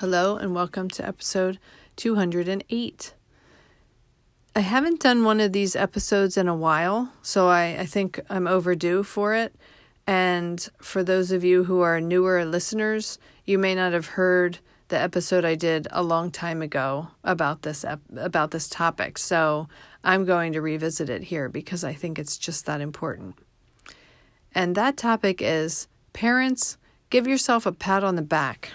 Hello, and welcome to episode 208. I haven't done one of these episodes in a while, so I, I think I'm overdue for it. And for those of you who are newer listeners, you may not have heard the episode I did a long time ago about this ep- about this topic. So I'm going to revisit it here because I think it's just that important. And that topic is parents, give yourself a pat on the back.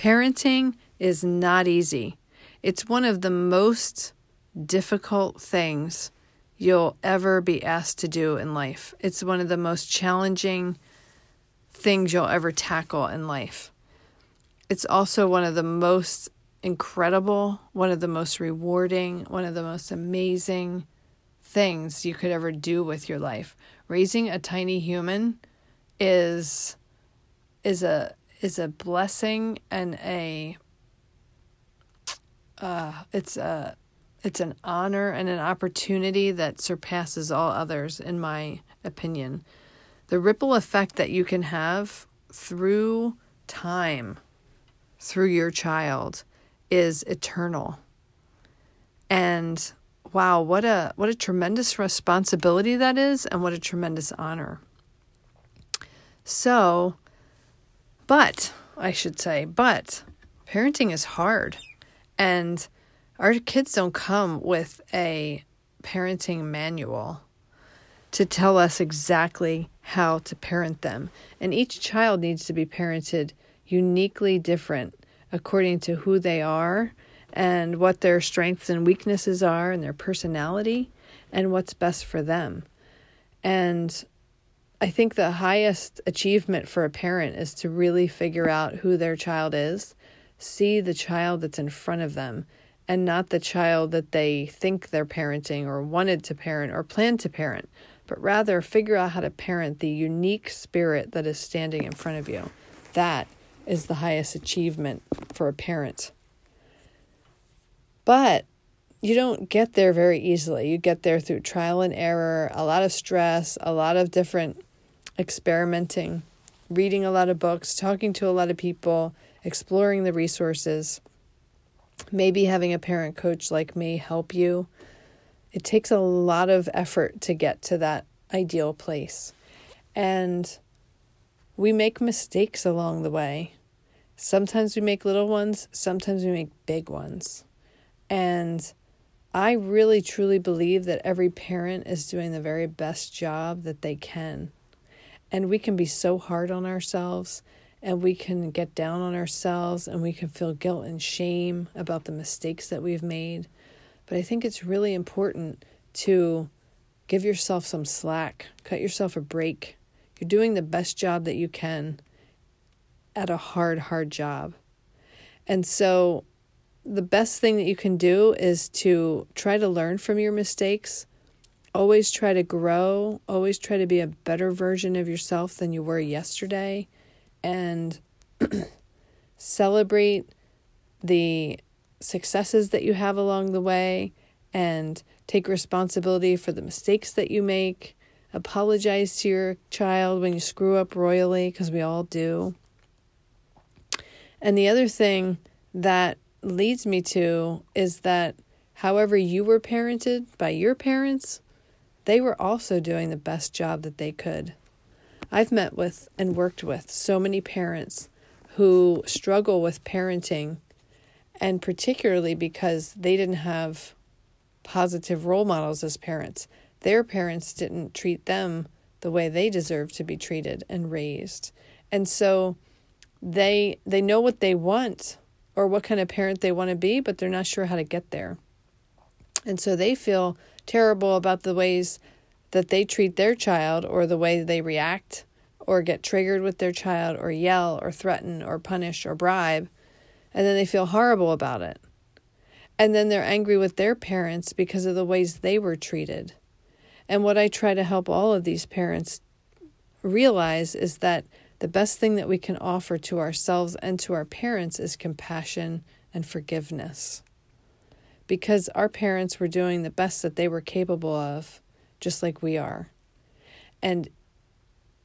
Parenting is not easy. It's one of the most difficult things you'll ever be asked to do in life. It's one of the most challenging things you'll ever tackle in life. It's also one of the most incredible, one of the most rewarding, one of the most amazing things you could ever do with your life. Raising a tiny human is is a is a blessing and a uh, it's a it's an honor and an opportunity that surpasses all others in my opinion. The ripple effect that you can have through time through your child is eternal. And wow what a what a tremendous responsibility that is and what a tremendous honor. So but, I should say, but parenting is hard. And our kids don't come with a parenting manual to tell us exactly how to parent them. And each child needs to be parented uniquely different according to who they are and what their strengths and weaknesses are and their personality and what's best for them. And I think the highest achievement for a parent is to really figure out who their child is, see the child that's in front of them, and not the child that they think they're parenting or wanted to parent or plan to parent, but rather figure out how to parent the unique spirit that is standing in front of you. That is the highest achievement for a parent. But you don't get there very easily. You get there through trial and error, a lot of stress, a lot of different experimenting, reading a lot of books, talking to a lot of people, exploring the resources, maybe having a parent coach like me help you. It takes a lot of effort to get to that ideal place. And we make mistakes along the way. Sometimes we make little ones, sometimes we make big ones. And I really truly believe that every parent is doing the very best job that they can. And we can be so hard on ourselves and we can get down on ourselves and we can feel guilt and shame about the mistakes that we've made. But I think it's really important to give yourself some slack, cut yourself a break. You're doing the best job that you can at a hard, hard job. And so, the best thing that you can do is to try to learn from your mistakes always try to grow, always try to be a better version of yourself than you were yesterday, and celebrate the successes that you have along the way and take responsibility for the mistakes that you make. Apologize to your child when you screw up royally, because we all do. And the other thing that leads me to is that however you were parented by your parents, they were also doing the best job that they could. I've met with and worked with so many parents who struggle with parenting, and particularly because they didn't have positive role models as parents. Their parents didn't treat them the way they deserve to be treated and raised. And so they they know what they want or what kind of parent they want to be, but they're not sure how to get there. And so they feel terrible about the ways that they treat their child or the way they react or get triggered with their child or yell or threaten or punish or bribe. And then they feel horrible about it. And then they're angry with their parents because of the ways they were treated. And what I try to help all of these parents realize is that the best thing that we can offer to ourselves and to our parents is compassion and forgiveness. Because our parents were doing the best that they were capable of, just like we are. And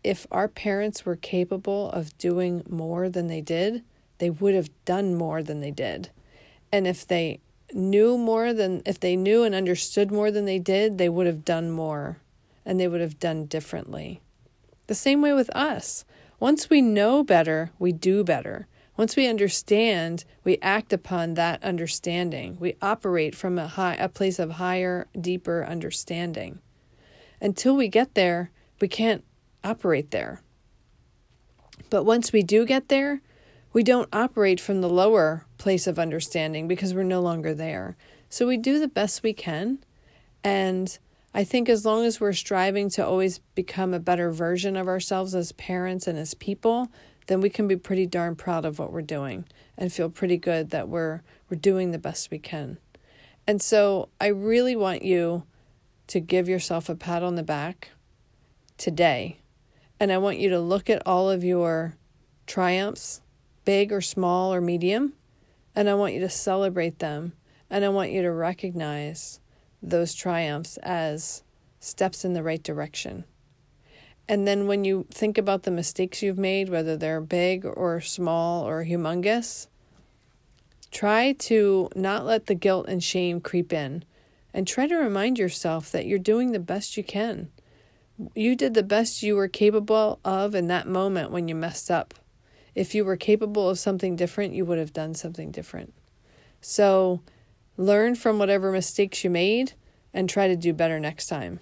if our parents were capable of doing more than they did, they would have done more than they did. And if they knew more than if they knew and understood more than they did, they would have done more and they would have done differently. The same way with us. Once we know better, we do better. Once we understand, we act upon that understanding. We operate from a high a place of higher, deeper understanding. Until we get there, we can't operate there. But once we do get there, we don't operate from the lower place of understanding because we're no longer there. So we do the best we can. And I think as long as we're striving to always become a better version of ourselves as parents and as people, then we can be pretty darn proud of what we're doing and feel pretty good that we're we're doing the best we can. And so I really want you to give yourself a pat on the back today. And I want you to look at all of your triumphs big or small or medium, and I want you to celebrate them. And I want you to recognize those triumphs as steps in the right direction. And then when you think about the mistakes you've made, whether they're big or small or humongous, try to not let the guilt and shame creep in and try to remind yourself that you're doing the best you can. You did the best you were capable of in that moment when you messed up. If you were capable of something different, you would have done something different. So learn from whatever mistakes you made and try to do better next time.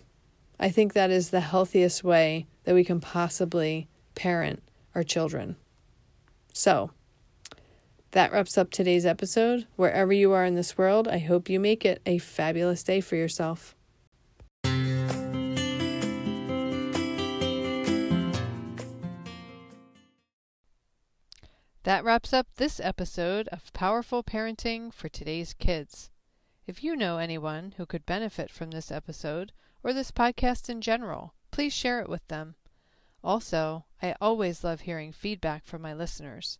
I think that is the healthiest way that we can possibly parent our children. So, that wraps up today's episode. Wherever you are in this world, I hope you make it a fabulous day for yourself. That wraps up this episode of Powerful Parenting for Today's Kids. If you know anyone who could benefit from this episode or this podcast in general, please share it with them. Also, I always love hearing feedback from my listeners.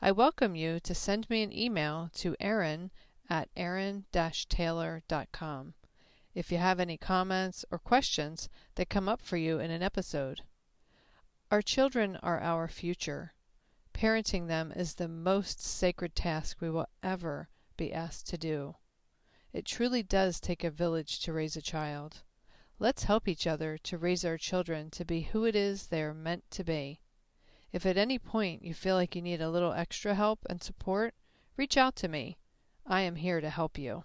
I welcome you to send me an email to erin at erin-taylor.com if you have any comments or questions that come up for you in an episode. Our children are our future. Parenting them is the most sacred task we will ever be asked to do. It truly does take a village to raise a child. Let's help each other to raise our children to be who it is they are meant to be. If at any point you feel like you need a little extra help and support, reach out to me. I am here to help you.